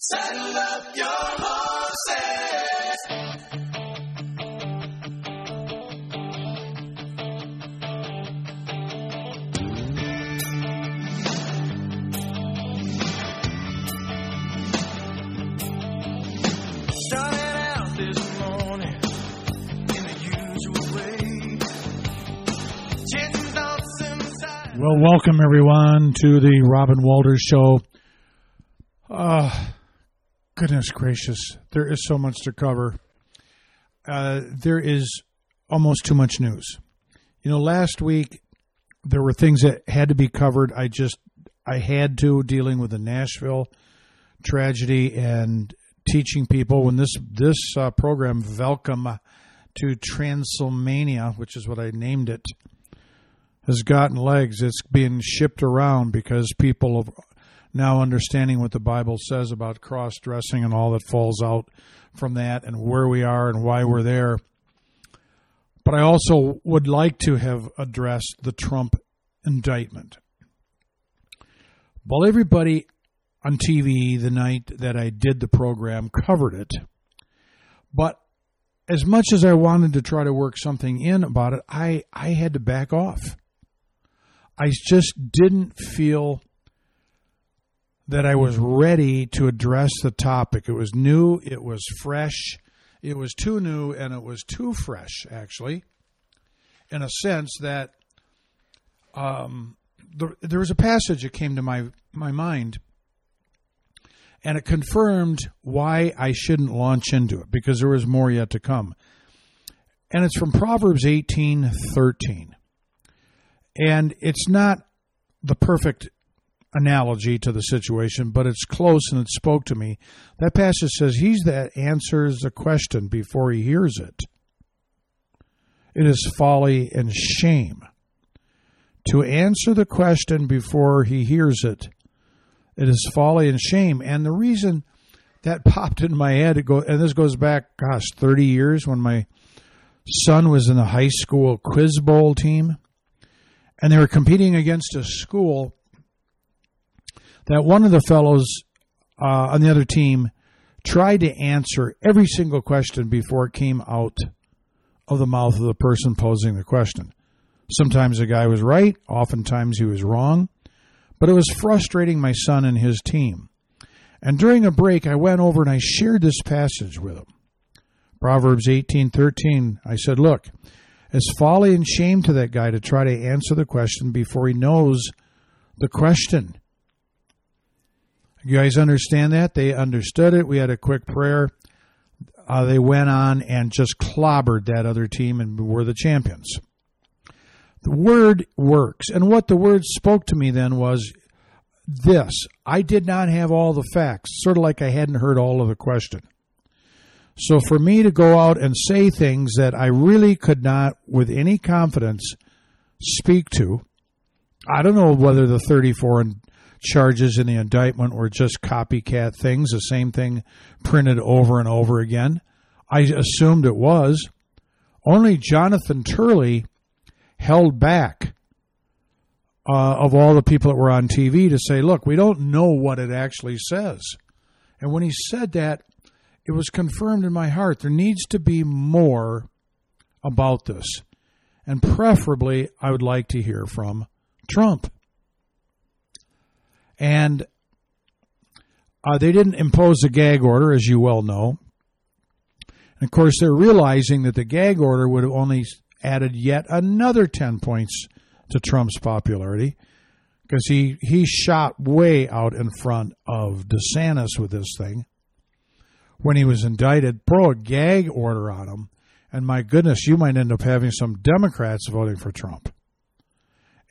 Saddle up your horses. Well, welcome everyone to the Robin Walters Show. Uh, goodness gracious, there is so much to cover. Uh, there is almost too much news. You know, last week there were things that had to be covered. I just I had to dealing with the Nashville tragedy and teaching people when this this uh, program Welcome to Transylvania, which is what I named it, has gotten legs. It's being shipped around because people now understanding what the Bible says about cross dressing and all that falls out from that and where we are and why we're there. But I also would like to have addressed the Trump indictment. Well, everybody on TV the night that I did the program covered it. But as much as I wanted to try to work something in about it, I, I had to back off. I just didn't feel that I was ready to address the topic. It was new, it was fresh, it was too new, and it was too fresh, actually, in a sense that um, there, there was a passage that came to my, my mind, and it confirmed why I shouldn't launch into it because there was more yet to come. And it's from Proverbs eighteen thirteen and it's not the perfect analogy to the situation, but it's close and it spoke to me. That passage says, He's that answers the question before he hears it. It is folly and shame. To answer the question before he hears it, it is folly and shame. And the reason that popped in my head, it go, and this goes back, gosh, 30 years when my son was in the high school quiz bowl team and they were competing against a school that one of the fellows uh, on the other team tried to answer every single question before it came out of the mouth of the person posing the question. Sometimes the guy was right, oftentimes he was wrong, but it was frustrating my son and his team. And during a break, I went over and I shared this passage with him. Proverbs 18:13. I said, "Look, it's folly and shame to that guy to try to answer the question before he knows the question. You guys understand that? They understood it. We had a quick prayer. Uh, they went on and just clobbered that other team and were the champions. The word works. And what the word spoke to me then was this I did not have all the facts, sort of like I hadn't heard all of the question. So for me to go out and say things that I really could not, with any confidence, speak to, I don't know whether the 34 charges in the indictment were just copycat things, the same thing printed over and over again. I assumed it was. Only Jonathan Turley held back uh, of all the people that were on TV to say, look, we don't know what it actually says. And when he said that, it was confirmed in my heart there needs to be more about this. And preferably, I would like to hear from Trump. And uh, they didn't impose a gag order, as you well know. And of course, they're realizing that the gag order would have only added yet another 10 points to Trump's popularity because he, he shot way out in front of DeSantis with this thing when he was indicted, throw a gag order on him, and my goodness, you might end up having some Democrats voting for Trump.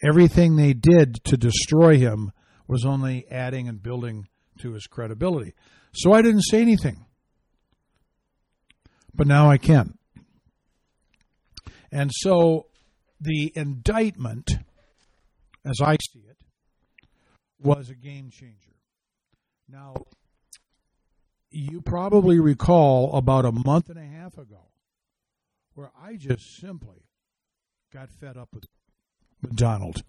Everything they did to destroy him was only adding and building to his credibility. So I didn't say anything. But now I can. And so the indictment, as I see it, was a game changer. Now, you probably recall about a month and a half ago where I just simply got fed up with, Donald.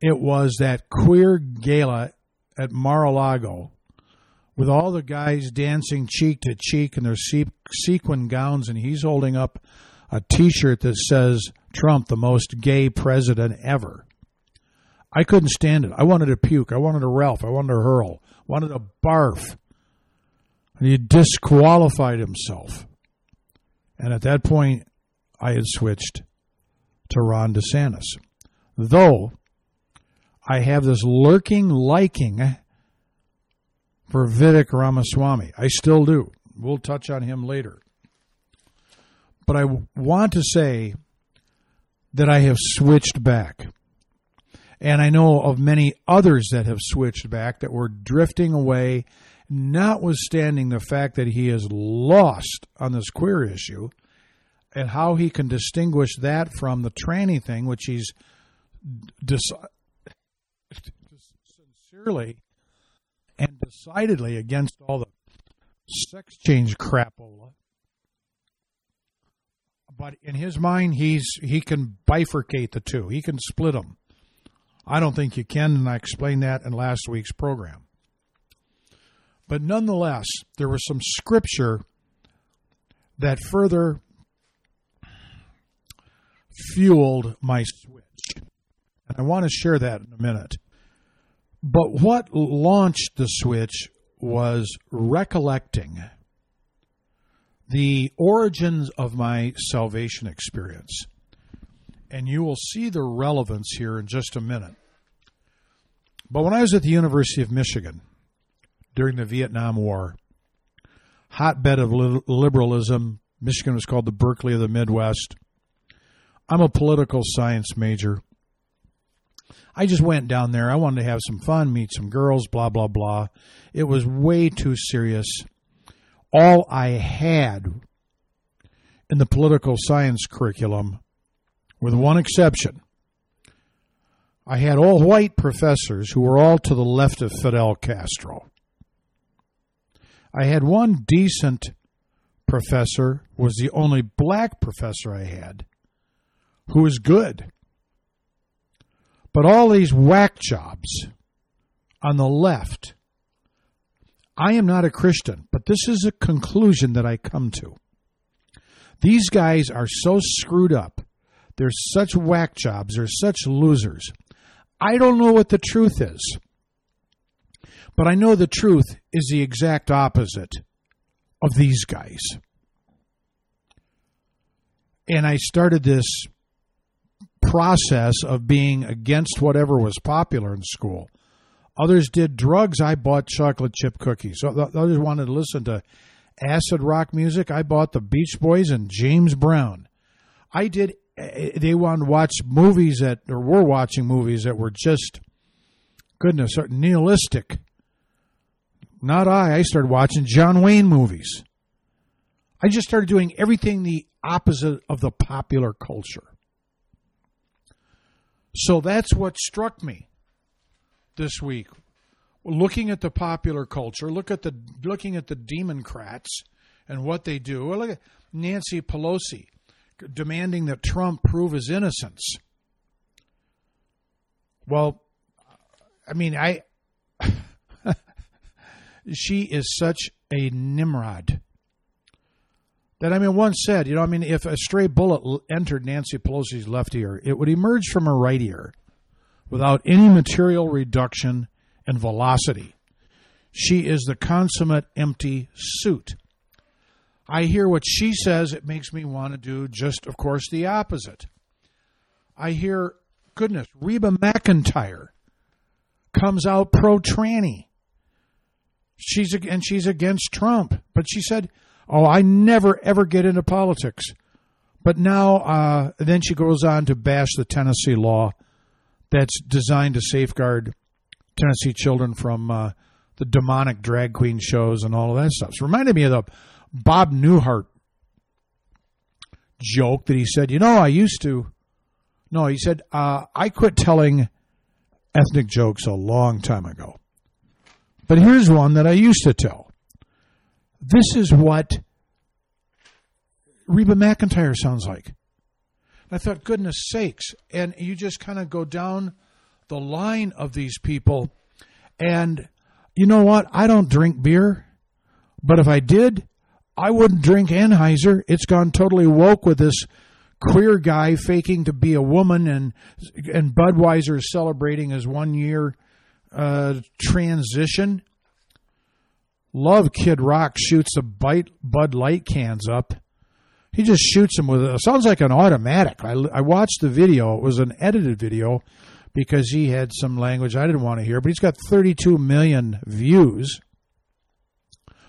It was that queer gala at Mar-a-Lago with all the guys dancing cheek to cheek in their se- sequin gowns, and he's holding up a T-shirt that says "Trump, the most gay president ever." I couldn't stand it. I wanted to puke. I wanted to Ralph. I wanted to hurl. I wanted to barf. And he disqualified himself. And at that point, I had switched to Ron DeSantis. Though I have this lurking liking for Vivek Ramaswamy. I still do. We'll touch on him later. But I want to say that I have switched back. And I know of many others that have switched back that were drifting away, notwithstanding the fact that he is lost on this queer issue and how he can distinguish that from the tranny thing, which he's sincerely and decidedly against all the sex change crapola. But in his mind, he's he can bifurcate the two. He can split them. I don't think you can, and I explained that in last week's program. But nonetheless, there was some scripture that further fueled my switch. And I want to share that in a minute. But what launched the switch was recollecting the origins of my salvation experience. And you will see the relevance here in just a minute. But when I was at the University of Michigan during the Vietnam War, hotbed of liberalism, Michigan was called the Berkeley of the Midwest. I'm a political science major. I just went down there. I wanted to have some fun, meet some girls, blah, blah, blah. It was way too serious. All I had in the political science curriculum, with one exception, I had all white professors who were all to the left of Fidel Castro. I had one decent professor, was the only black professor I had, who was good. But all these whack jobs on the left, I am not a Christian, but this is a conclusion that I come to. These guys are so screwed up. They're such whack jobs. They're such losers. I don't know what the truth is. But I know the truth is the exact opposite of these guys. And I started this process of being against whatever was popular in school. Others did drugs. I bought chocolate chip cookies. Others wanted to listen to acid rock music. I bought the Beach Boys and James Brown. I did. Eh, they wanted to watch movies that, or were watching movies that were just, goodness, nihilistic. Not I. I started watching John Wayne movies. I just started doing everything the opposite of the popular culture. So that's what struck me this week. Looking at the popular culture, look at the looking at the Democrats and what they do. Well, look at Nancy Pelosi demanding that Trump prove his innocence. Well, I mean, I she is such a Nimrod that I mean, once said, you know, I mean, if a stray bullet entered Nancy Pelosi's left ear, it would emerge from her right ear without any material reduction in velocity. She is the consummate empty suit. I hear what she says, it makes me want to do just, of course, the opposite. I hear, goodness, Reba McEntire comes out pro tranny. She's and she's against Trump, but she said Oh, I never ever get into politics. But now, uh, then she goes on to bash the Tennessee law that's designed to safeguard Tennessee children from uh, the demonic drag queen shows and all of that stuff. It reminded me of the Bob Newhart joke that he said, You know, I used to. No, he said, uh, I quit telling ethnic jokes a long time ago. But here's one that I used to tell. This is what Reba McEntire sounds like. I thought, goodness sakes. And you just kind of go down the line of these people. And You know what? I don't drink beer, but if I did, I wouldn't drink Anheuser. It's gone totally woke with this queer guy faking to be a woman, and and Budweiser is celebrating his one year uh, transition. Love Kid Rock shoots a bite Bud Light cans up. He just shoots them with it sounds like an automatic. I, I watched the video. It was an edited video because he had some language I didn't want to hear, but he's got 32 million views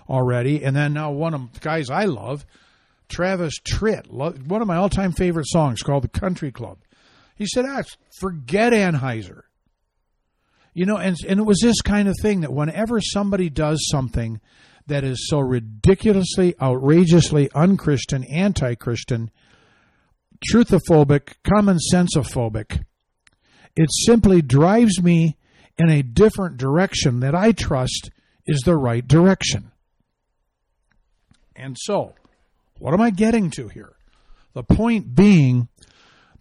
already. And then now one of the guys I love, Travis Tritt, one of my all-time favorite songs called "The Country Club." He said, ah, "Forget Anheuser." You know, and and it was this kind of thing that whenever somebody does something that is so ridiculously, outrageously unchristian, anti-Christian, truthophobic, common sensophobic, it simply drives me in a different direction that I trust is the right direction. And so, what am I getting to here? The point being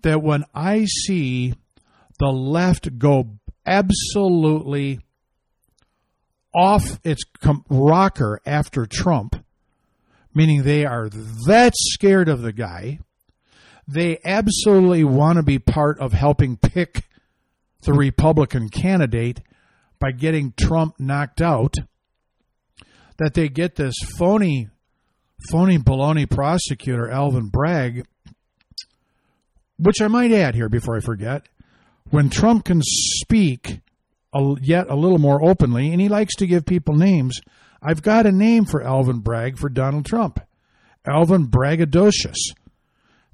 that when I see the left go absolutely off its com- rocker after Trump, meaning they are that scared of the guy, they absolutely want to be part of helping pick the Republican candidate by getting Trump knocked out, that they get this phony, phony baloney prosecutor, Alvin Bragg, which I might add here before I forget, when Trump can speak a, yet a little more openly, and he likes to give people names, I've got a name for Alvin Bragg for Donald Trump. Alvin Braggadocious.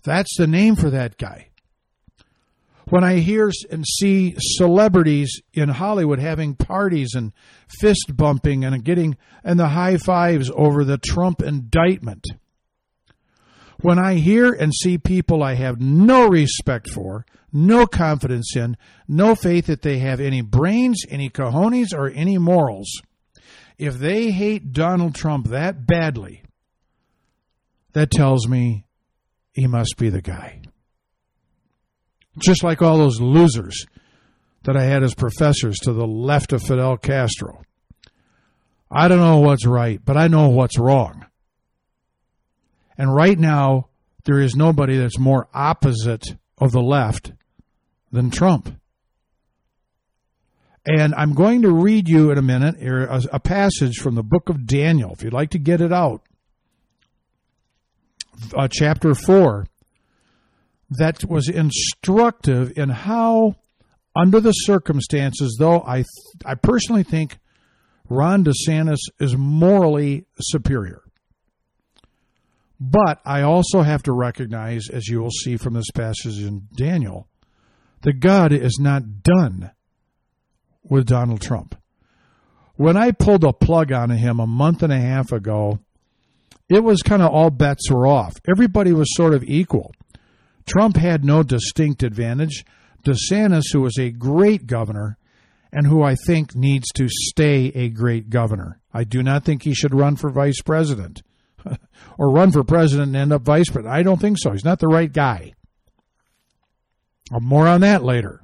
That's the name for that guy. When I hear and see celebrities in Hollywood having parties and fist bumping and getting and the high fives over the Trump indictment, when I hear and see people I have no respect for, no confidence in, no faith that they have any brains, any cojones, or any morals, if they hate Donald Trump that badly, that tells me he must be the guy. Just like all those losers that I had as professors to the left of Fidel Castro. I don't know what's right, but I know what's wrong. And right now, there is nobody that's more opposite of the left than Trump. And I'm going to read you in a minute a, passage from the book of Daniel, if you'd like to get it out. Uh, chapter 4, that was instructive in how, under the circumstances, though I, th- I personally think Ron DeSantis is morally superior. But I also have to recognize, as you will see from this passage in Daniel, that God is not done with Donald Trump. When I pulled a plug on him a month and a half ago, it was kind of all bets were off. Everybody was sort of equal. Trump had no distinct advantage. DeSantis, who was a great governor and who I think needs to stay a great governor. I do not think he should run for vice president or run for president and end up vice president. I don't think so. He's not the right guy. More on that later.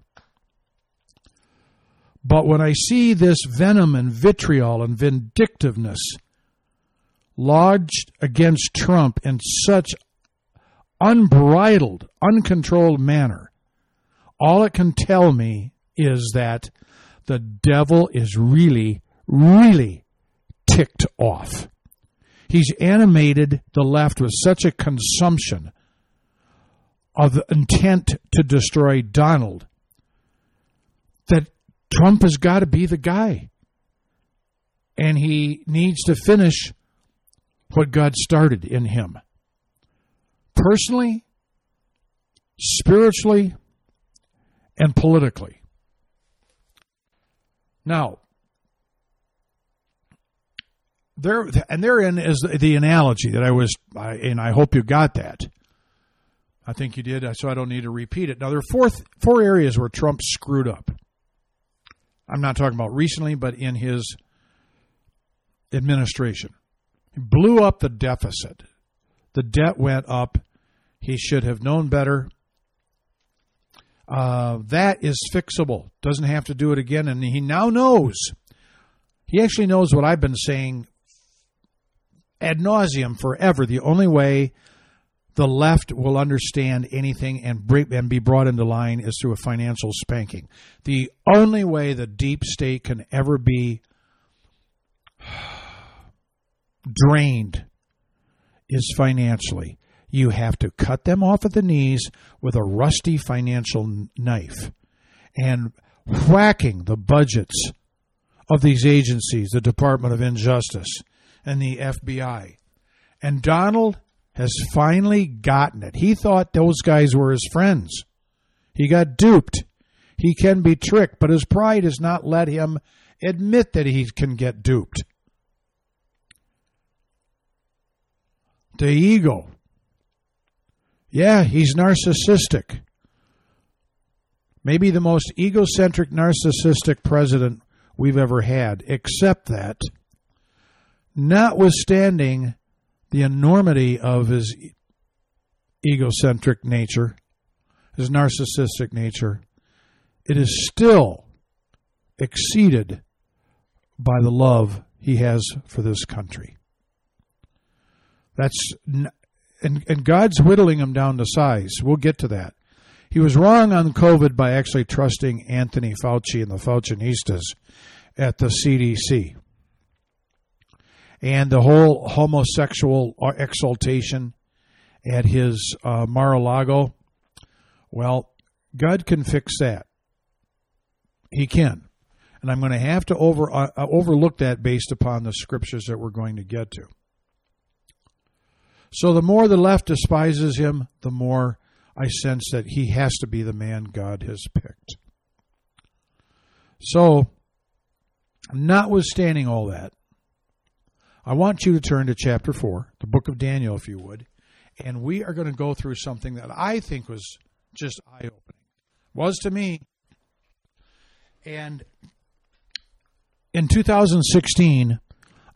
But when I see this venom and vitriol and vindictiveness lodged against Trump in such unbridled, uncontrolled manner, all it can tell me is that the devil is really, really ticked off. He's animated the left with such a consumption of intent to destroy Donald that Trump has got to be the guy. And he needs to finish what God started in him. Personally, spiritually, and politically. Now, there and therein is the analogy that I was, and I hope you got that. I think you did, so I don't need to repeat it. Now, there are four, four areas where Trump screwed up. I'm not talking about recently, but in his administration. He blew up the deficit. The debt went up. He should have known better. Uh, that is fixable. Doesn't have to do it again. And he now knows. He actually knows what I've been saying ad nauseum forever. The only way the left will understand anything and, be brought into line is through a financial spanking. The only way the deep state can ever be drained is financially. You have to cut them off at the knees with a rusty financial knife and whacking the budgets of these agencies, the Department of Injustice and the FBI. And Donald has finally gotten it. He thought those guys were his friends. He got duped. He can be tricked, but his pride has not let him admit that he can get duped. The ego. Yeah, he's narcissistic. Maybe the most egocentric, narcissistic president we've ever had, except that, notwithstanding the enormity of his egocentric nature, his narcissistic nature, it is still exceeded by the love he has for this country. That's and and God's whittling him down to size. We'll get to that. He was wrong on COVID by actually trusting Anthony Fauci and the Faucianistas at the CDC. And the whole homosexual exaltation at his uh, Mar-a-Lago, well, God can fix that. He can. And I'm going to have to over uh, overlook that based upon the scriptures that we're going to get to. So the more the left despises him, the more I sense that he has to be the man God has picked. So, notwithstanding all that, I want you to turn to chapter 4, the book of Daniel, if you would, and we are going to go through something that I think was just eye opening. Was to me. And in 2016,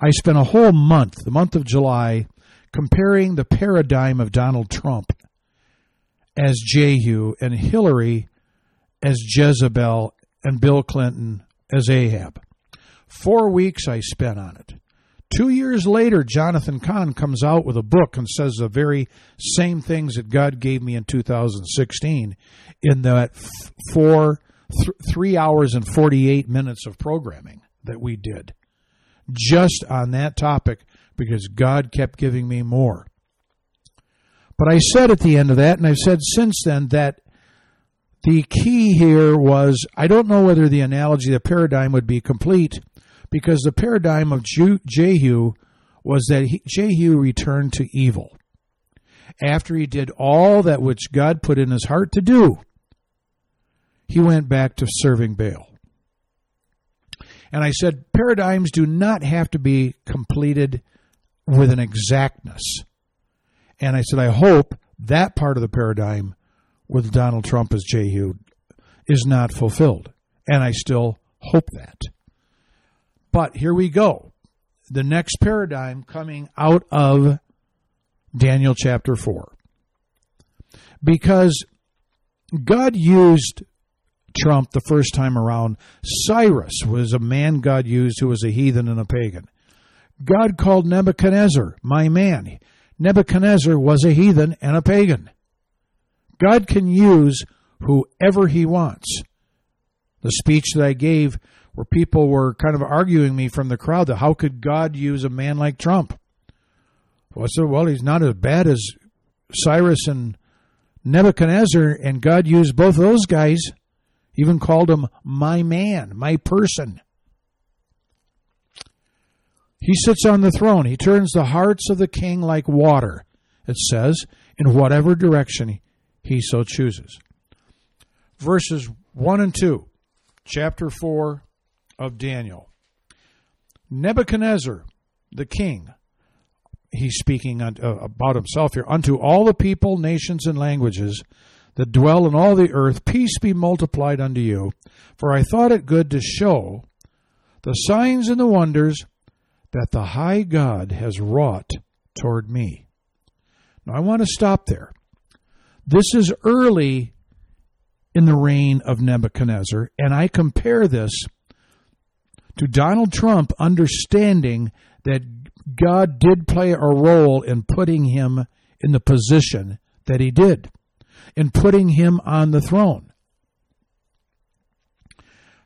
I spent a whole month, the month of July, comparing the paradigm of Donald Trump as Jehu and Hillary as Jezebel and Bill Clinton as Ahab. Four weeks I spent on it. Two years later, Jonathan Cahn comes out with a book and says the very same things that God gave me in 2016 in that four, th- three hours and 48 minutes of programming that we did just on that topic because God kept giving me more. But I said at the end of that, and I've said since then, that the key here was I don't know whether the analogy, the paradigm would be complete because the paradigm of Jehu was that Jehu returned to evil. After he did all that which God put in his heart to do, he went back to serving Baal. And I said, paradigms do not have to be completed with an exactness. And I said, I hope that part of the paradigm with Donald Trump as Jehu is not fulfilled. And I still hope that. But here we go. The next paradigm coming out of Daniel chapter 4. Because God used Trump the first time around. Cyrus was a man God used who was a heathen and a pagan. God called Nebuchadnezzar my man. Nebuchadnezzar was a heathen and a pagan. God can use whoever he wants. The speech that I gave where people were kind of arguing me from the crowd that how could God use a man like Trump? Well, I said, well, he's not as bad as Cyrus and Nebuchadnezzar, and God used both those guys, even called him my man, my person. He sits on the throne. He turns the hearts of the king like water, it says, in whatever direction he so chooses. Verses 1 and 2, chapter 4 of Daniel. Nebuchadnezzar, the king, he's speaking uh, about himself here, unto all the people, nations, and languages that dwell in all the earth, peace be multiplied unto you. For I thought it good to show the signs and the wonders that the high God has wrought toward me. Now, I want to stop there. This is early in the reign of Nebuchadnezzar, and I compare this to Donald Trump understanding that God did play a role in putting him in the position that he did, in putting him on the throne.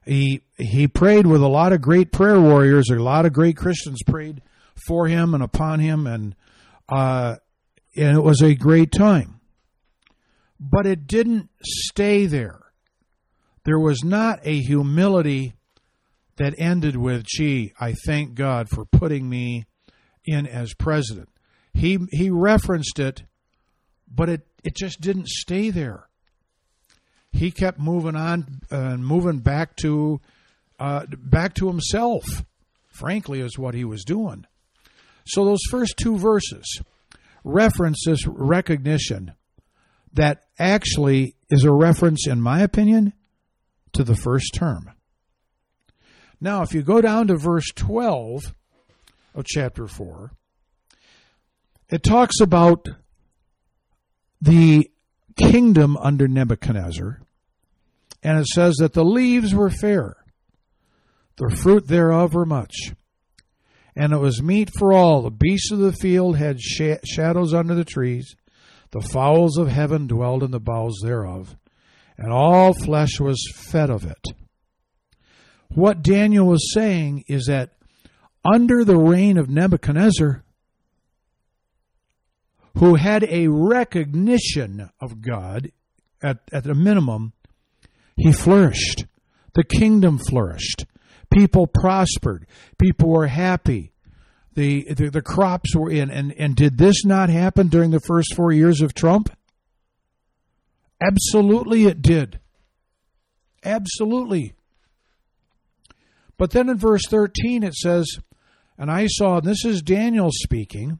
He he prayed with a lot of great prayer warriors. A lot of great Christians prayed for him and upon him, and uh, and it was a great time. But it didn't stay there. There was not a humility that ended with, "Gee, I thank God for putting me in as president." He he referenced it, but it it just didn't stay there. He kept moving on and moving back to uh, back to himself. Frankly, is what he was doing. So those first two verses reference this recognition that actually is a reference, in my opinion, to the first term. Now, if you go down to verse 12 of chapter 4, it talks about the kingdom under Nebuchadnezzar, and it says that the leaves were fair, the fruit thereof were much, and it was meat for all. The beasts of the field had sh- shadows under the trees, the fowls of heaven dwelled in the boughs thereof, and all flesh was fed of it. What Daniel was saying is that under the reign of Nebuchadnezzar, who had a recognition of God at, at a minimum, he flourished. The kingdom flourished. People prospered. People were happy. The, the, the crops were in. And, and did this not happen during the first four years of Trump? Absolutely, it did. Absolutely. But then in verse 13 it says, And I saw, and this is Daniel speaking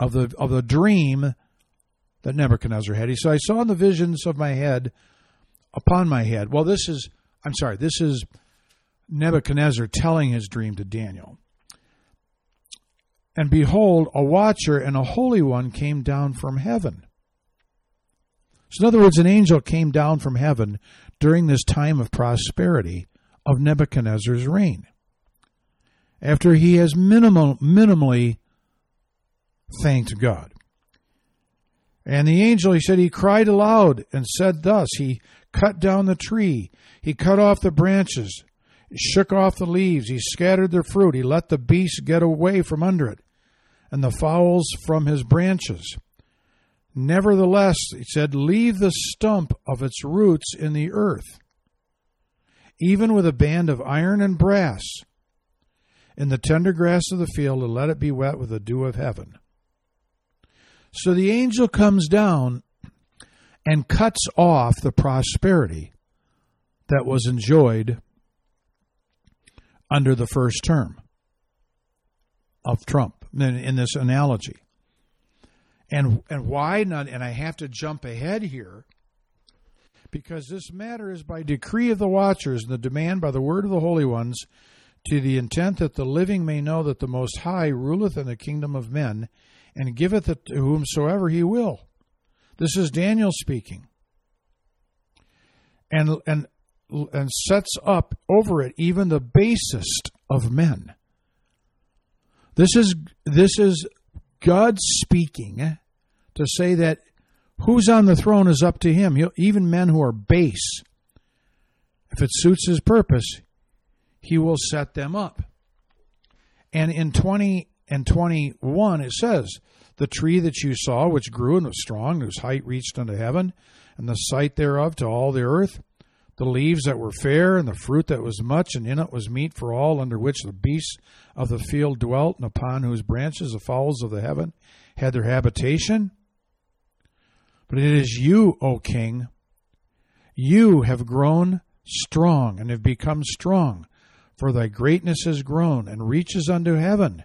of the of the dream that Nebuchadnezzar had. He said, I saw in the visions of my head upon my head. Well, this is I'm sorry, this is Nebuchadnezzar telling his dream to Daniel. And behold, a watcher and a holy one came down from heaven. So, in other words, an angel came down from heaven during this time of prosperity of Nebuchadnezzar's reign. After he has minimal, minimally thanked God. And the angel, he said, he cried aloud and said thus He cut down the tree, he cut off the branches, shook off the leaves, he scattered the fruit, he let the beasts get away from under it, and the fowls from his branches. Nevertheless, he said, leave the stump of its roots in the earth, even with a band of iron and brass, in the tender grass of the field, and let it be wet with the dew of heaven. So the angel comes down and cuts off the prosperity that was enjoyed under the first term of Trump in, this analogy. And and why not and I have to jump ahead here because this matter is by decree of the watchers and the demand by the word of the holy ones to the intent that the living may know that the most high ruleth in the kingdom of men and giveth it to whomsoever he will. This is Daniel speaking. And and and sets up over it even the basest of men. This is this is God speaking to say that who's on the throne is up to him. He'll, even men who are base, if it suits his purpose, he will set them up. And in 20 and 21, it says, The tree that you saw, which grew and was strong, whose height reached unto heaven, and the sight thereof to all the earth, the leaves that were fair, and the fruit that was much, and in it was meat for all, under which the beasts of the field dwelt, and upon whose branches the fowls of the heaven had their habitation. But it is you, O king. You have grown strong, and have become strong, for thy greatness has grown, and reaches unto heaven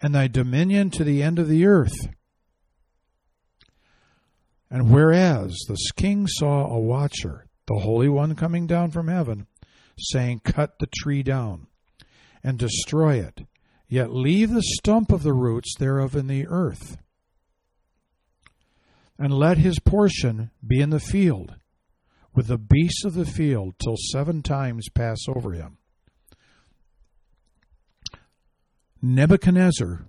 and thy dominion to the end of the earth. And whereas the king saw a watcher, the Holy One coming down from heaven, saying, Cut the tree down and destroy it, yet leave the stump of the roots thereof in the earth, and let his portion be in the field, with the beasts of the field, till seven times pass over him. Nebuchadnezzar's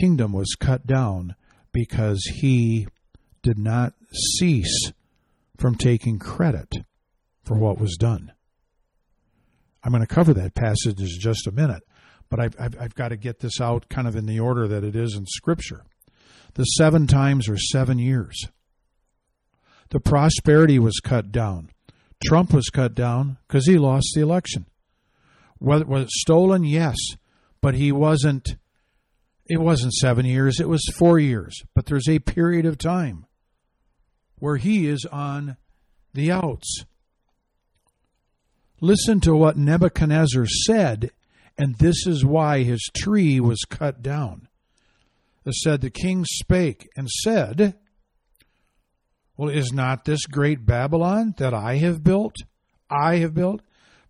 kingdom was cut down because he did not cease from taking credit for what was done. I'm going to cover that passage in just a minute, but I've, I've, I've got to get this out kind of in the order that it is in Scripture. The seven times are seven years. The prosperity was cut down. Trump was cut down because he lost the election. Whether was it stolen? Yes, but he wasn't. It wasn't seven years. It was four years. But there's a period of time where he is on the outs. Listen to what Nebuchadnezzar said, and this is why his tree was cut down. It said, The king spake and said, Well, is not this great Babylon that I have built? I have built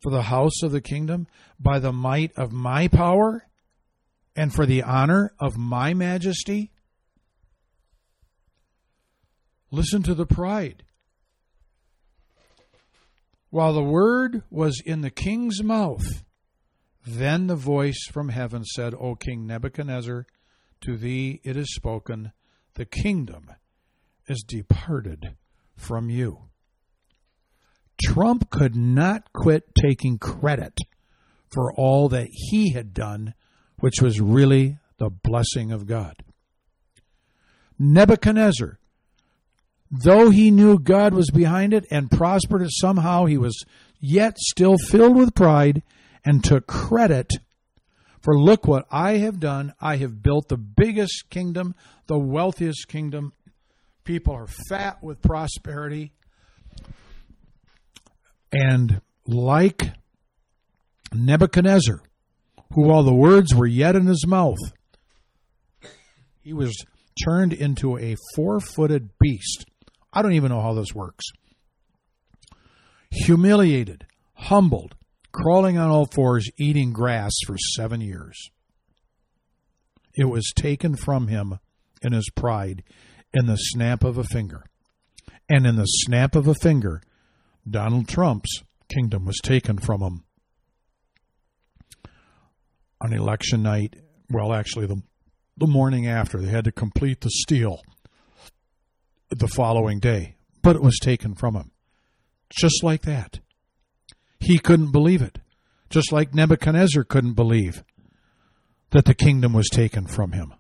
for the house of the kingdom by the might of my power and for the honor of my majesty? Listen to the pride. While the word was in the king's mouth, then the voice from heaven said, O King Nebuchadnezzar, to thee it is spoken, the kingdom is departed from you. Trump could not quit taking credit for all that he had done, which was really the blessing of God. Nebuchadnezzar, though he knew God was behind it and prospered it somehow, he was yet still filled with pride and took credit for look what I have done. I have built the biggest kingdom, the wealthiest kingdom. People are fat with prosperity. And like Nebuchadnezzar, who while the words were yet in his mouth, he was turned into a four footed beast. I don't even know how this works. Humiliated, humbled, crawling on all fours, eating grass for seven years. It was taken from him in his pride in the snap of a finger. And in the snap of a finger, Donald Trump's kingdom was taken from him. On election night, well, actually, the, the morning after, they had to complete the steal the following day, but it was taken from him. Just like that. He couldn't believe it. Just like Nebuchadnezzar couldn't believe that the kingdom was taken from him.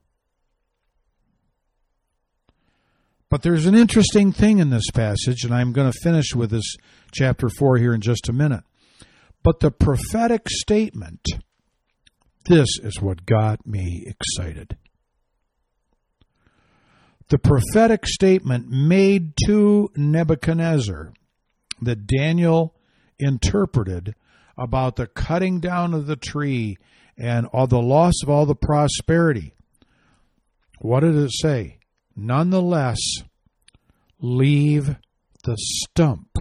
But there's an interesting thing in this passage, and I'm going to finish with this chapter 4 here in just a minute. But the prophetic statement, this is what got me excited. The prophetic statement made to Nebuchadnezzar that Daniel interpreted about the cutting down of the tree and all the loss of all the prosperity. What did it say? Nonetheless, leave the stump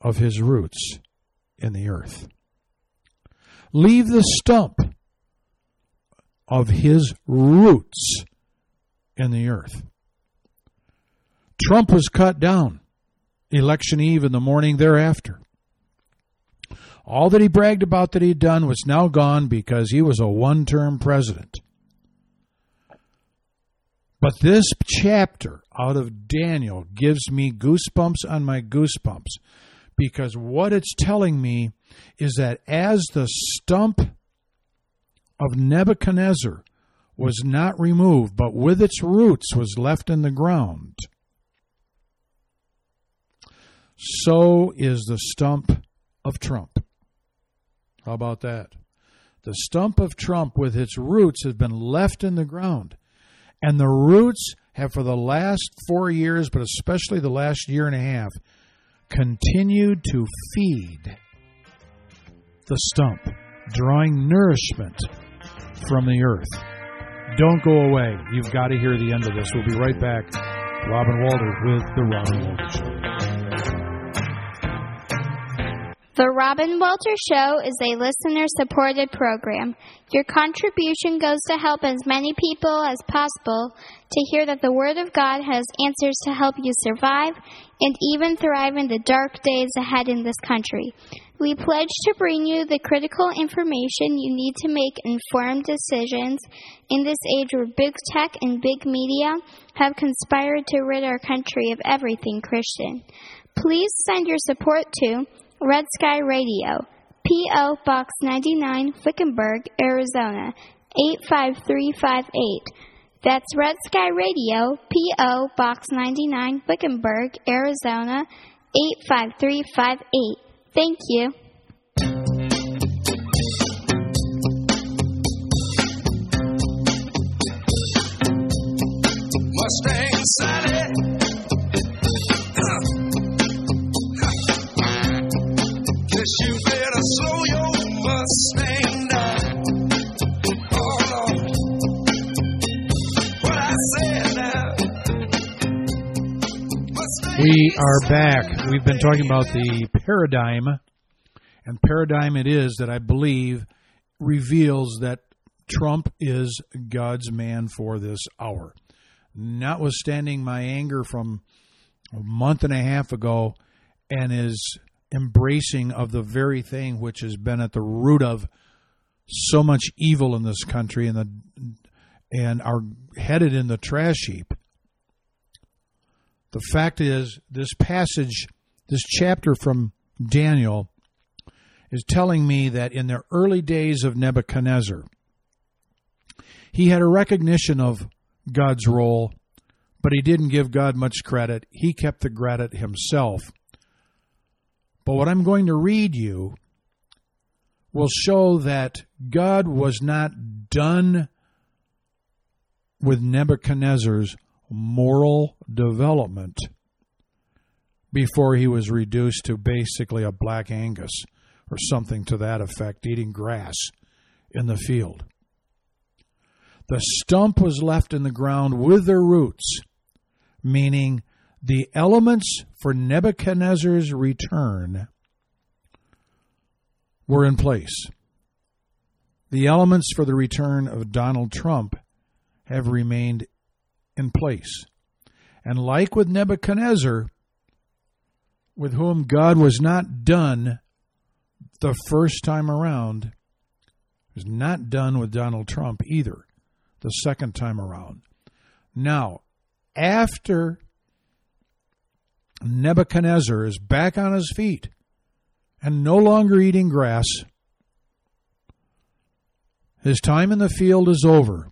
of his roots in the earth. Leave the stump of his roots in the earth. Trump was cut down election eve and the morning thereafter. All that he bragged about that he'd done was now gone because he was a one term president. But this chapter out of Daniel gives me goosebumps on my goosebumps because what it's telling me is that as the stump of Nebuchadnezzar was not removed, but with its roots was left in the ground, so is the stump of Trump. How about that? The stump of Trump with its roots has been left in the ground. And the roots have, for the last four years, but especially the last year and a half, continued to feed the stump, drawing nourishment from the earth. Don't go away. You've got to hear the end of this. We'll be right back. Robin Walter with The Robin Walter Show. The Robin Walter Show is a listener supported program. Your contribution goes to help as many people as possible to hear that the Word of God has answers to help you survive and even thrive in the dark days ahead in this country. We pledge to bring you the critical information you need to make informed decisions in this age where big tech and big media have conspired to rid our country of everything Christian. Please send your support to Red Sky Radio, P.O. Box 99, Wickenburg, Arizona 85358. That's Red Sky Radio, P.O. Box 99, Wickenburg, Arizona 85358. Thank you. Mustang Are back. We've been talking about the paradigm, and paradigm it is that I believe reveals that Trump is God's man for this hour. Notwithstanding my anger from a month and a half ago and his embracing of the very thing which has been at the root of so much evil in this country and the and are headed in the trash heap. The fact is, this passage, this chapter from Daniel, is telling me that in the early days of Nebuchadnezzar, he had a recognition of God's role, but he didn't give God much credit. He kept the credit himself. But what I'm going to read you will show that God was not done with Nebuchadnezzar's moral development before he was reduced to basically a black Angus or something to that effect, eating grass in the field. The stump was left in the ground with their roots, meaning the elements for Nebuchadnezzar's return were in place. The elements for the return of Donald Trump have remained in place. And like with Nebuchadnezzar, with whom God was not done the first time around, was not done with Donald Trump either the second time around. Now, after Nebuchadnezzar is back on his feet and no longer eating grass, his time in the field is over.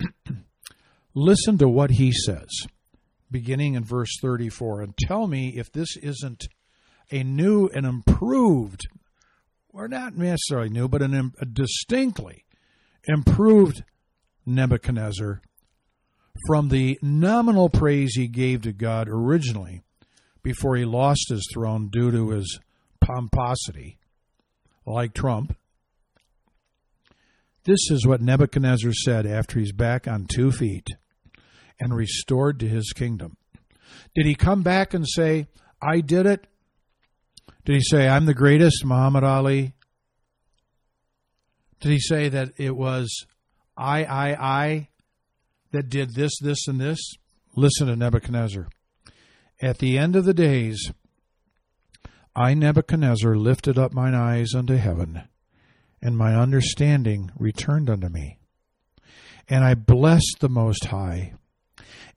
Listen to what he says, beginning in verse 34, and tell me if this isn't a new and improved, or not necessarily new, but an, a distinctly improved Nebuchadnezzar from the nominal praise he gave to God originally before he lost his throne due to his pomposity, like Trump. This is what Nebuchadnezzar said after he's back on two feet and restored to his kingdom. Did he come back and say, I did it? Did he say, I'm the greatest, Muhammad Ali? Did he say that it was I, I, I that did this, this, and this? Listen to Nebuchadnezzar. At the end of the days, I, Nebuchadnezzar, lifted up mine eyes unto heaven, and my understanding returned unto me. And I blessed the Most High,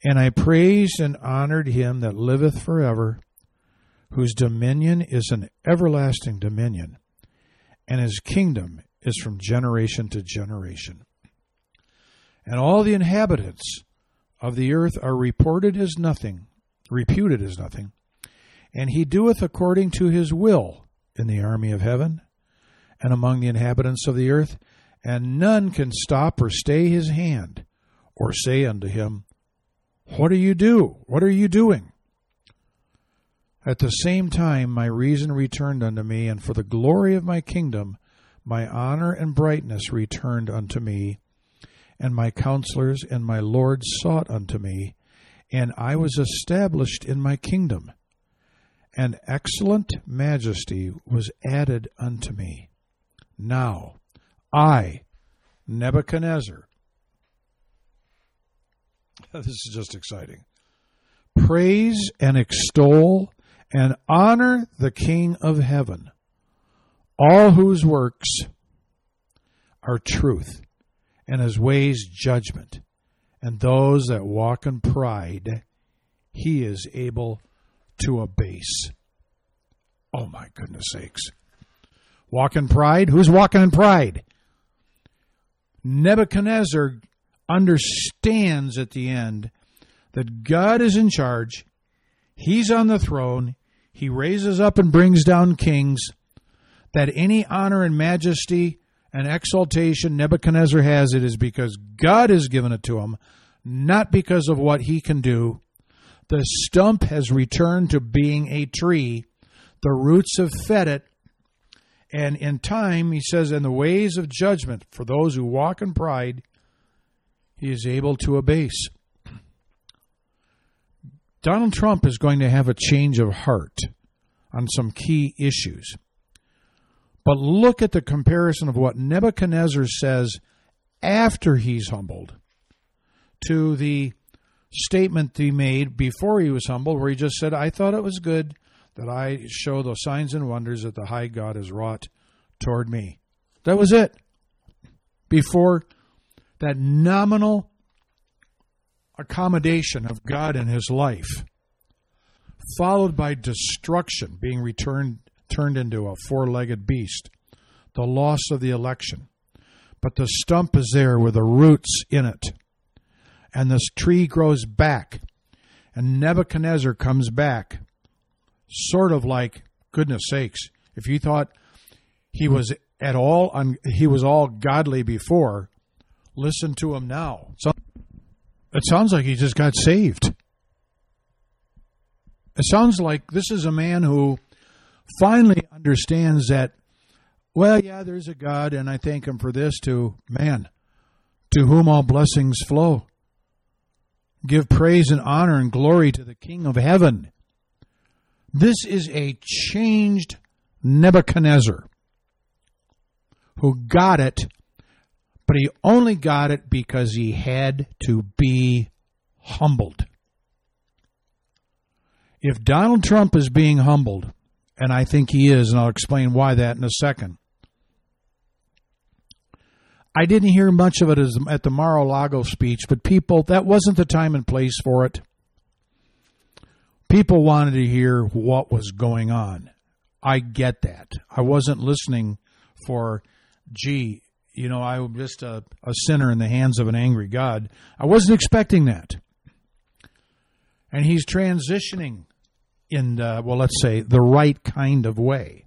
and I praised and honored him that liveth forever, whose dominion is an everlasting dominion, and his kingdom is from generation to generation. And all the inhabitants of the earth are reported as nothing, reputed as nothing, and he doeth according to his will in the army of heaven and among the inhabitants of the earth, and none can stop or stay his hand, or say unto him, What do you do? What are you doing? At the same time my reason returned unto me, and for the glory of my kingdom my honor and brightness returned unto me, and my counselors and my lords sought unto me, and I was established in my kingdom. and excellent majesty was added unto me. Now, I, Nebuchadnezzar, this is just exciting, praise and extol and honor the King of heaven, all whose works are truth, and his ways judgment, and those that walk in pride he is able to abase. Oh my goodness sakes. Walk in pride? Who's walking in pride? Nebuchadnezzar understands at the end that God is in charge. He's on the throne. He raises up and brings down kings. That any honor and majesty and exaltation Nebuchadnezzar has, it is because God has given it to him, not because of what he can do. The stump has returned to being a tree. The roots have fed it. And in time, he says, in the ways of judgment for those who walk in pride, he is able to abase. Donald Trump is going to have a change of heart on some key issues. But look at the comparison of what Nebuchadnezzar says after he's humbled to the statement he made before he was humbled, where he just said, I thought it was good that I show the signs and wonders that the high God has wrought toward me. That was it. Before that nominal accommodation of God in his life, followed by destruction, being returned turned into a four-legged beast, the loss of the election. But the stump is there with the roots in it. And this tree grows back. And Nebuchadnezzar comes back, sort of like, goodness sakes, if you thought he was at all, un- he was all godly before, listen to him now. So, it sounds like he just got saved. It sounds like this is a man who finally understands that, well, yeah, there's a God, and I thank him for this, to man, to whom all blessings flow. Give praise and honor and glory to the King of heaven. This is a changed Nebuchadnezzar who got it, but he only got it because he had to be humbled. If Donald Trump is being humbled, and I think he is, and I'll explain why that in a second. I didn't hear much of it at the Mar-a-Lago speech, but people, that wasn't the time and place for it. People wanted to hear what was going on. I get that. I wasn't listening for, gee, you know, I'm just a, a sinner in the hands of an angry God. I wasn't expecting that. And he's transitioning in, the, well, let's say, the right kind of way.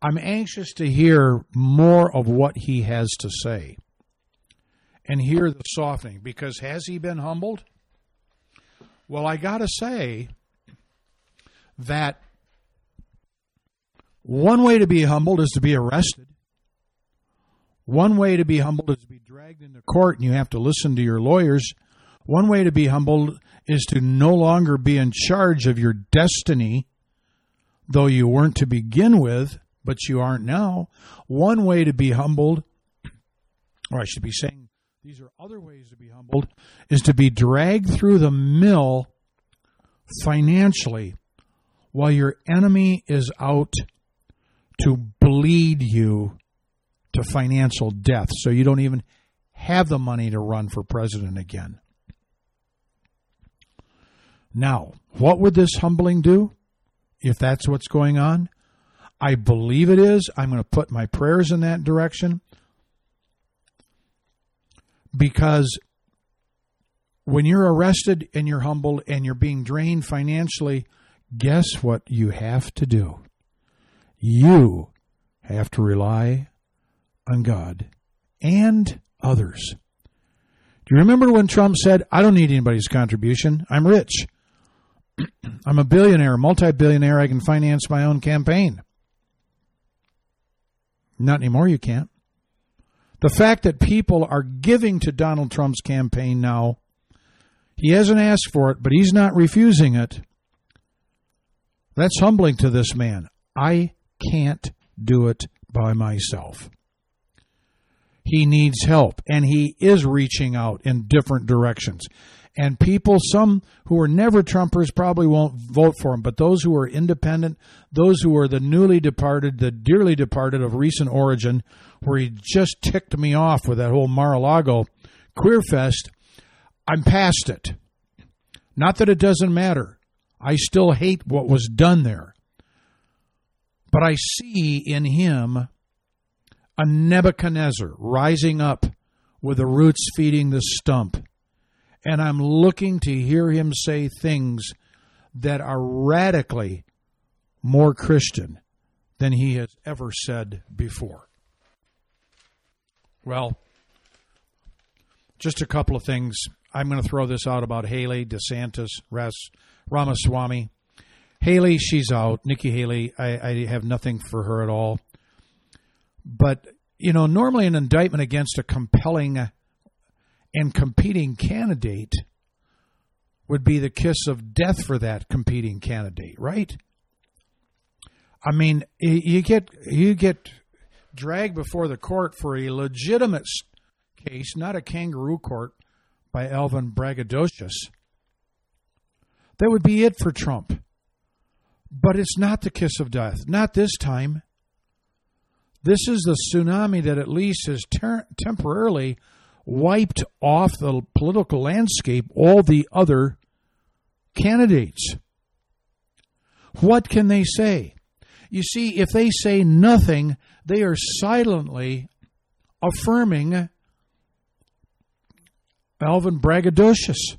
I'm anxious to hear more of what he has to say and hear the softening because has he been humbled? Well, I got to say that one way to be humbled is to be arrested. One way to be humbled is to be dragged into court and you have to listen to your lawyers. One way to be humbled is to no longer be in charge of your destiny, though you weren't to begin with, but you aren't now. One way to be humbled, or I should be saying, these are other ways to be humbled, is to be dragged through the mill financially while your enemy is out to bleed you to financial death so you don't even have the money to run for president again. Now, what would this humbling do if that's what's going on? I believe it is. I'm going to put my prayers in that direction because when you're arrested and you're humbled and you're being drained financially, guess what you have to do? You have to rely on God and others. Do you remember when Trump said, I don't need anybody's contribution? I'm rich. I'm a billionaire, multi billionaire. I can finance my own campaign. Not anymore, you can't. The fact that people are giving to Donald Trump's campaign now, he hasn't asked for it, but he's not refusing it. That's humbling to this man. I can't do it by myself. He needs help, and he is reaching out in different directions. And people, some who are never Trumpers, probably won't vote for him, but those who are independent, those who are the newly departed, the dearly departed of recent origin, where he just ticked me off with that whole Mar-a-Lago queer fest, I'm past it. Not that it doesn't matter. I still hate what was done there. But I see in him a Nebuchadnezzar rising up with the roots feeding the stump. And I'm looking to hear him say things that are radically more Christian than he has ever said before. Well, just a couple of things. I'm going to throw this out about Haley, DeSantis, Ramaswamy. Haley, she's out. Nikki Haley, I, I have nothing for her at all. But, you know, normally an indictment against a compelling and competing candidate would be the kiss of death for that competing candidate, right? I mean, you get you get dragged before the court for a legitimate case, not a kangaroo court by Alvin Braggadocious. That would be it for Trump. But it's not the kiss of death. Not this time. This is the tsunami that at least has ter- temporarily wiped off the political landscape all the other candidates. What can they say? You see, if they say nothing, they are silently affirming Alvin Braggadocious.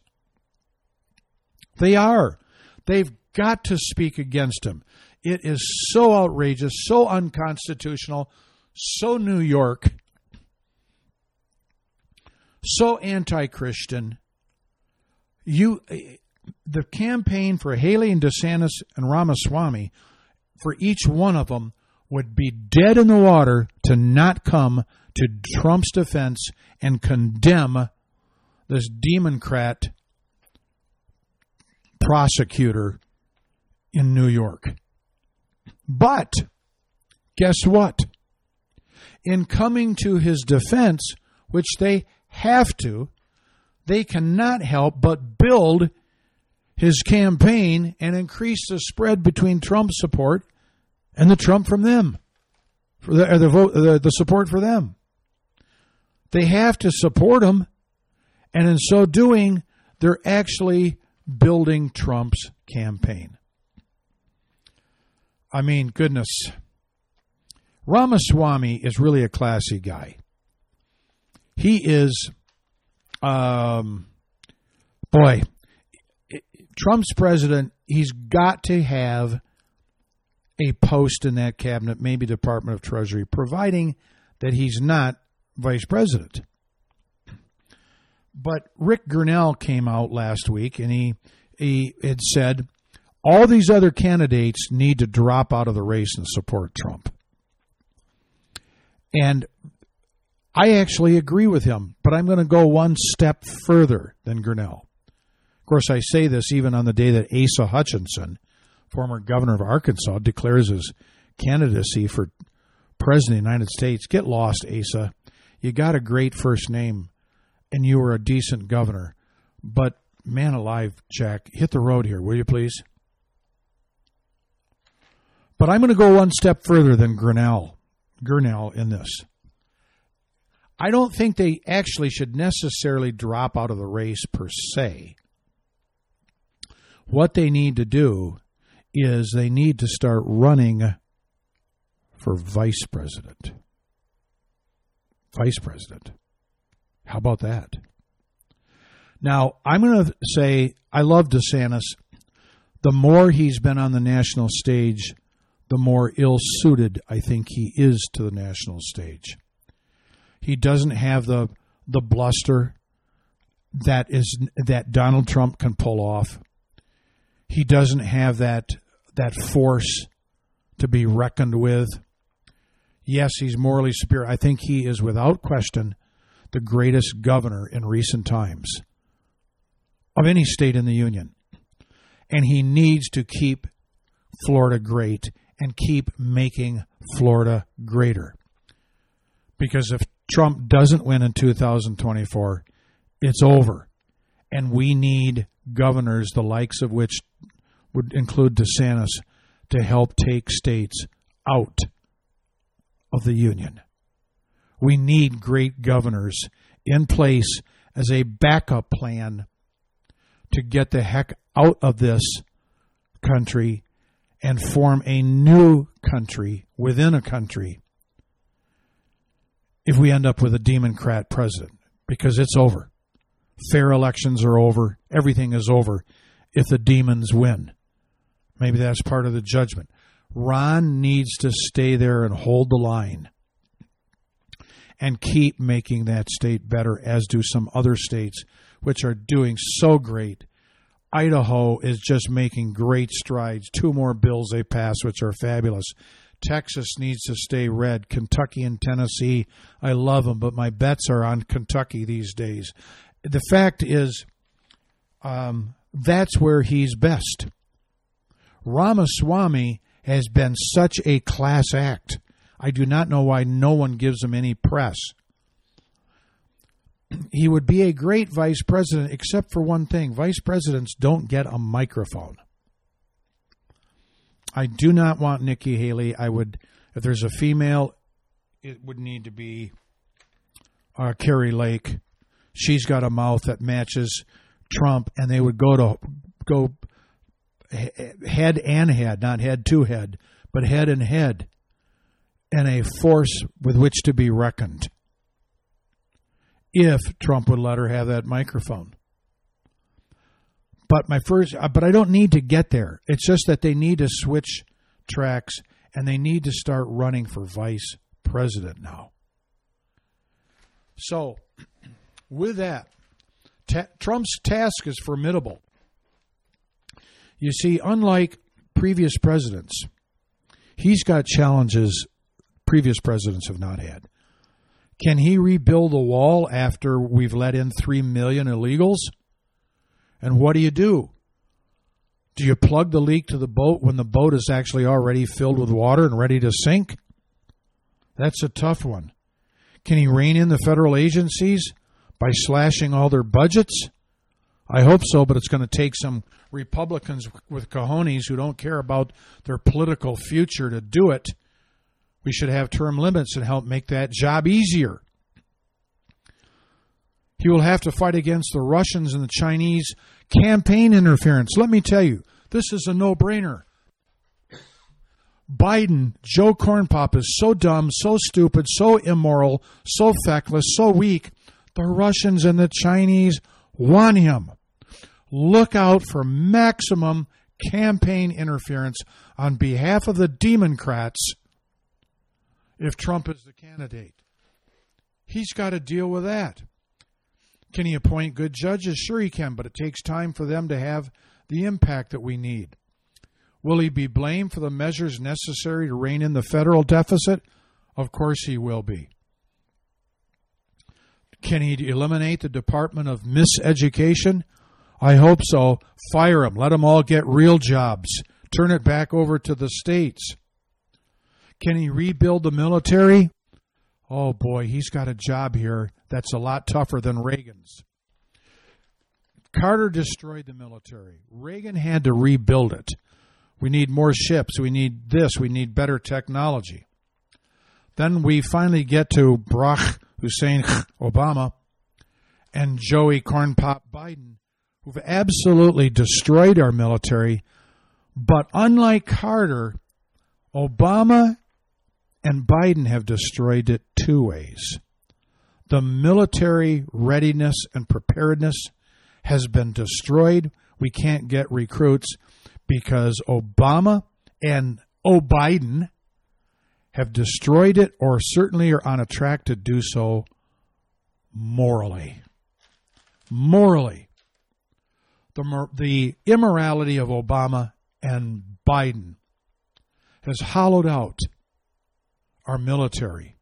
They are. They've got to speak against him. It is so outrageous, so unconstitutional, so New York, so anti-Christian. You, the campaign for Haley and DeSantis and Ramaswamy, for each one of them would be dead in the water to not come to Trump's defense and condemn this democrat prosecutor in New York. But guess what? In coming to his defense, which they have to, they cannot help but build his campaign and increase the spread between Trump support and the Trump from them, for the, uh, the vote, the, the support for them. They have to support him, and in so doing, they're actually building Trump's campaign. I mean, goodness. Ramaswamy is really a classy guy. He is, um, boy, Trump's president, he's got to have a post in that cabinet, maybe Department of Treasury, providing that he's not vice president. But Rick Grenell came out last week and he he had said all these other candidates need to drop out of the race and support Trump. And I actually agree with him, but I'm going to go one step further than Grenell. Of course, I say this even on the day that Asa Hutchinson, former governor of Arkansas, declares his candidacy for president of the United States. Get lost, Asa. You got a great first name and you were a decent governor. But man alive, Jack, hit the road here, will you please? But I'm going to go one step further than Grenell, Grenell in this. I don't think they actually should necessarily drop out of the race per se. What they need to do is they need to start running for vice president. Vice president. How about that? Now, I'm going to say I love DeSantis. The more he's been on the national stage, the more ill suited I think he is to the national stage. He doesn't have the the bluster that is that Donald Trump can pull off. He doesn't have that that force to be reckoned with. Yes, he's morally superior. I think he is without question the greatest governor in recent times of any state in the union. And he needs to keep Florida great and keep making Florida greater. Because if Trump doesn't win in 2024, it's over. And we need governors, the likes of which would include DeSantis, to help take states out of the Union. We need great governors in place as a backup plan to get the heck out of this country and form a new country within a country if we end up with a Democrat president because it's over. Fair elections are over. Everything is over if the demons win. Maybe that's part of the judgment. Ron needs to stay there and hold the line and keep making that state better, as do some other states, which are doing so great. Idaho is just making great strides. Two more bills they passed, which are fabulous. Texas needs to stay red. Kentucky and Tennessee, I love them, but my bets are on Kentucky these days. The fact is, um, that's where he's best. Ramaswamy has been such a class act. I do not know why no one gives him any press. He would be a great vice president, except for one thing vice presidents don't get a microphone. I do not want Nikki Haley. I would, if there's a female, it would need to be uh, Kari Lake. She's got a mouth that matches Trump, and they would go to go head and head, not head to head, but head and head, and a force with which to be reckoned. If Trump would let her have that microphone. But my first, uh, but I don't need to get there. It's just that they need to switch tracks and they need to start running for vice president now. So, with that, ta- Trump's task is formidable. You see, unlike previous presidents, he's got challenges previous presidents have not had. Can he rebuild the wall after we've let in 3 million illegals? And what do you do? Do you plug the leak to the boat when the boat is actually already filled with water and ready to sink? That's a tough one. Can he rein in the federal agencies by slashing all their budgets? I hope so, but it's going to take some Republicans with cojones who don't care about their political future to do it. We should have term limits and help make that job easier. He will have to fight against the Russians and the Chinese campaign interference. Let me tell you, this is a no brainer. Biden, Joe Cornpop, is so dumb, so stupid, so immoral, so feckless, so weak. The Russians and the Chinese want him. Look out for maximum campaign interference on behalf of the Democrats if Trump is the candidate. He's got to deal with that. Can he appoint good judges? Sure, he can, but it takes time for them to have the impact that we need. Will he be blamed for the measures necessary to rein in the federal deficit? Of course he will be. Can he eliminate the Department of Miseducation? I hope so. Fire them. Let them all get real jobs. Turn it back over to the states. Can he rebuild the military? Oh boy, he's got a job here that's a lot tougher than Reagan's. Carter destroyed the military. Reagan had to rebuild it. We need more ships. We need this. We need better technology. Then we finally get to Barack Hussein Obama and Joey Cornpop Biden, who've absolutely destroyed our military. But unlike Carter, Obama and Biden have destroyed it two ways. The military readiness and preparedness has been destroyed. We can't get recruits because Obama and O. Biden have destroyed it or certainly are on a track to do so morally. Morally. The, the immorality of Obama and Biden has hollowed out our military.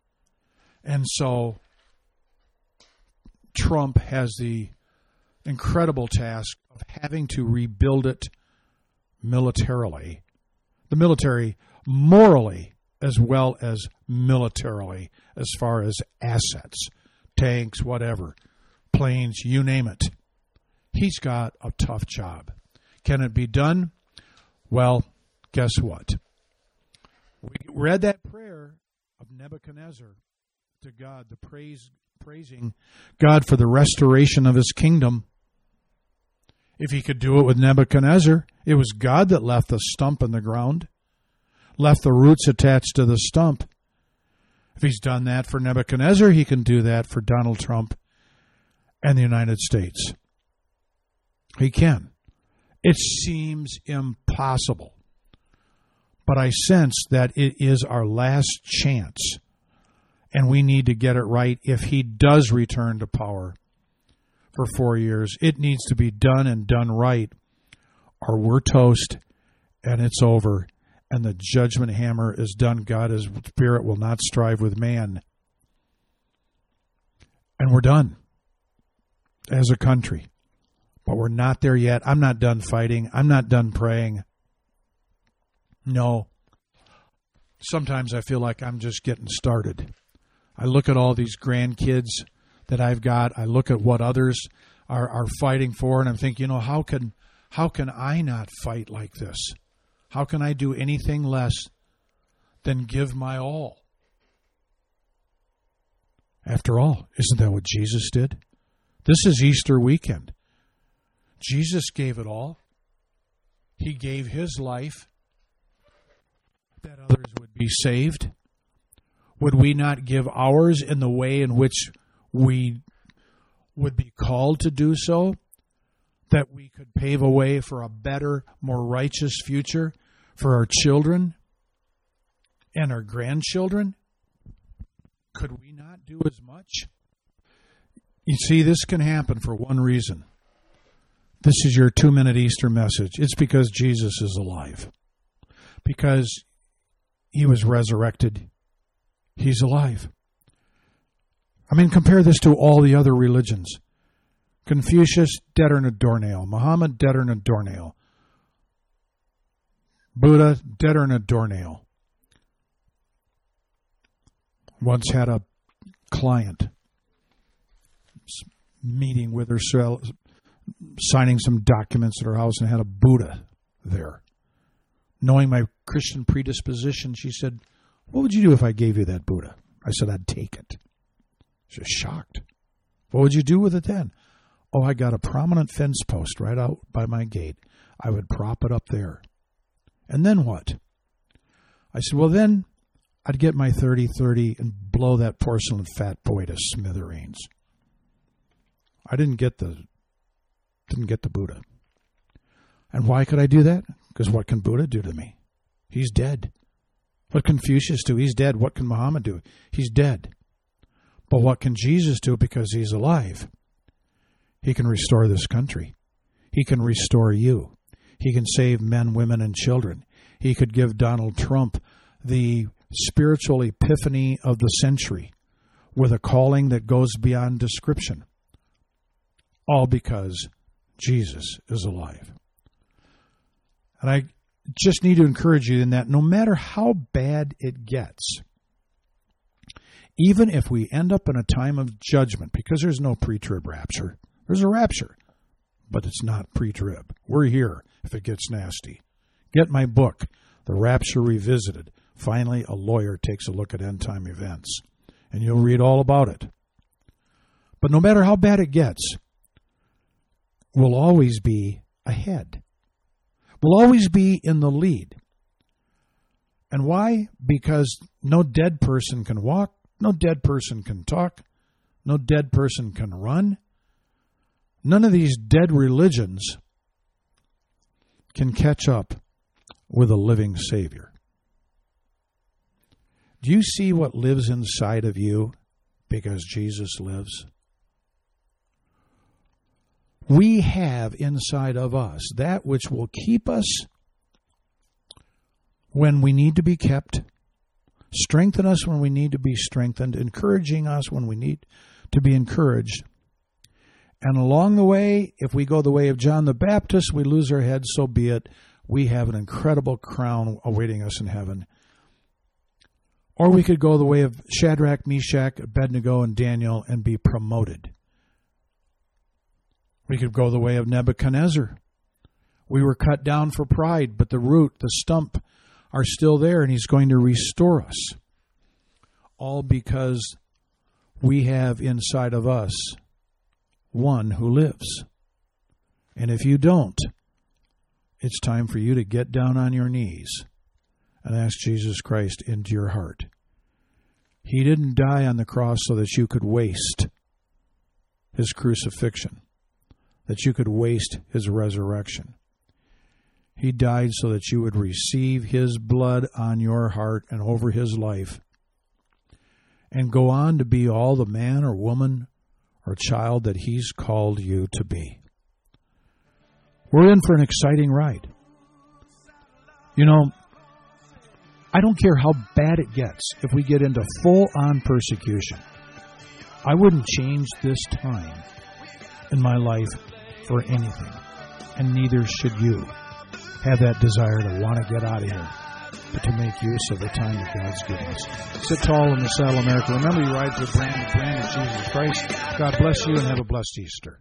And so Trump has the incredible task of having to rebuild it militarily. the military morally as well as militarily, as far as assets, tanks, whatever, planes, you name it. He's got a tough job. Can it be done? Well, guess what? We read that prayer of Nebuchadnezzar to God, the praise praising God for the restoration of his kingdom. If he could do it with Nebuchadnezzar, it was God that left the stump in the ground, left the roots attached to the stump. If he's done that for Nebuchadnezzar, he can do that for Donald Trump and the United States. He can. It seems impossible. But I sense that it is our last chance, and we need to get it right if he does return to power for four years. It needs to be done and done right, or we're toast and it's over, and the judgment hammer is done. God's Spirit will not strive with man. And we're done as a country. But we're not there yet. I'm not done fighting. I'm not done praying. No. Sometimes I feel like I'm just getting started. I look at all these grandkids that I've got. I look at what others are, are fighting for, and I'm thinking, you know, how can how can I not fight like this? How can I do anything less than give my all? After all, isn't that what Jesus did? This is Easter weekend. Jesus gave it all. He gave his life that others would be saved. Would we not give ours in the way in which we would be called to do so? That we could pave a way for a better, more righteous future for our children and our grandchildren? Could we not do as much? You see, this can happen for one reason. This is your two minute Easter message. It's because Jesus is alive. Because he was resurrected. He's alive. I mean, compare this to all the other religions Confucius, dead or a doornail. Muhammad, dead or a doornail. Buddha, dead or a doornail. Once had a client meeting with her, signing some documents at her house, and had a Buddha there. Knowing my Christian predisposition, she said, What would you do if I gave you that Buddha? I said, I'd take it. She was shocked. What would you do with it then? Oh, I got a prominent fence post right out by my gate. I would prop it up there. And then what? I said, Well, then I'd get my 30 30 and blow that porcelain fat boy to smithereens. I didn't get the didn't get the Buddha. And why could I do that? Because what can Buddha do to me? He's dead. What Confucius do? He's dead. What can Muhammad do? He's dead. But what can Jesus do because he's alive? He can restore this country. He can restore you. He can save men, women, and children. He could give Donald Trump the spiritual epiphany of the century with a calling that goes beyond description. All because Jesus is alive. And I just need to encourage you in that no matter how bad it gets, even if we end up in a time of judgment, because there's no pre trib rapture, there's a rapture, but it's not pre trib. We're here if it gets nasty. Get my book, The Rapture Revisited. Finally, a lawyer takes a look at end time events, and you'll read all about it. But no matter how bad it gets, we'll always be ahead. We'll always be in the lead. And why? Because no dead person can walk, no dead person can talk, no dead person can run. None of these dead religions can catch up with a living Savior. Do you see what lives inside of you because Jesus lives? We have inside of us that which will keep us when we need to be kept, strengthen us when we need to be strengthened, encouraging us when we need to be encouraged. And along the way, if we go the way of John the Baptist, we lose our heads, so be it. we have an incredible crown awaiting us in heaven. Or we could go the way of Shadrach, Meshach, Abednego, and Daniel and be promoted. We could go the way of Nebuchadnezzar. We were cut down for pride, but the root, the stump, are still there, and he's going to restore us. All because we have inside of us one who lives. And if you don't, it's time for you to get down on your knees and ask Jesus Christ into your heart. He didn't die on the cross so that you could waste his crucifixion, that you could waste his resurrection. He died so that you would receive his blood on your heart and over his life and go on to be all the man or woman or child that he's called you to be. We're in for an exciting ride. You know, I don't care how bad it gets if we get into full on persecution. I wouldn't change this time in my life for anything, and neither should you have that desire to want to get out of here, but to make use of the time that God's given us. Sit tall in the saddle, America. Remember, you ride the brand, brand of Jesus Christ. God bless you and have a blessed Easter.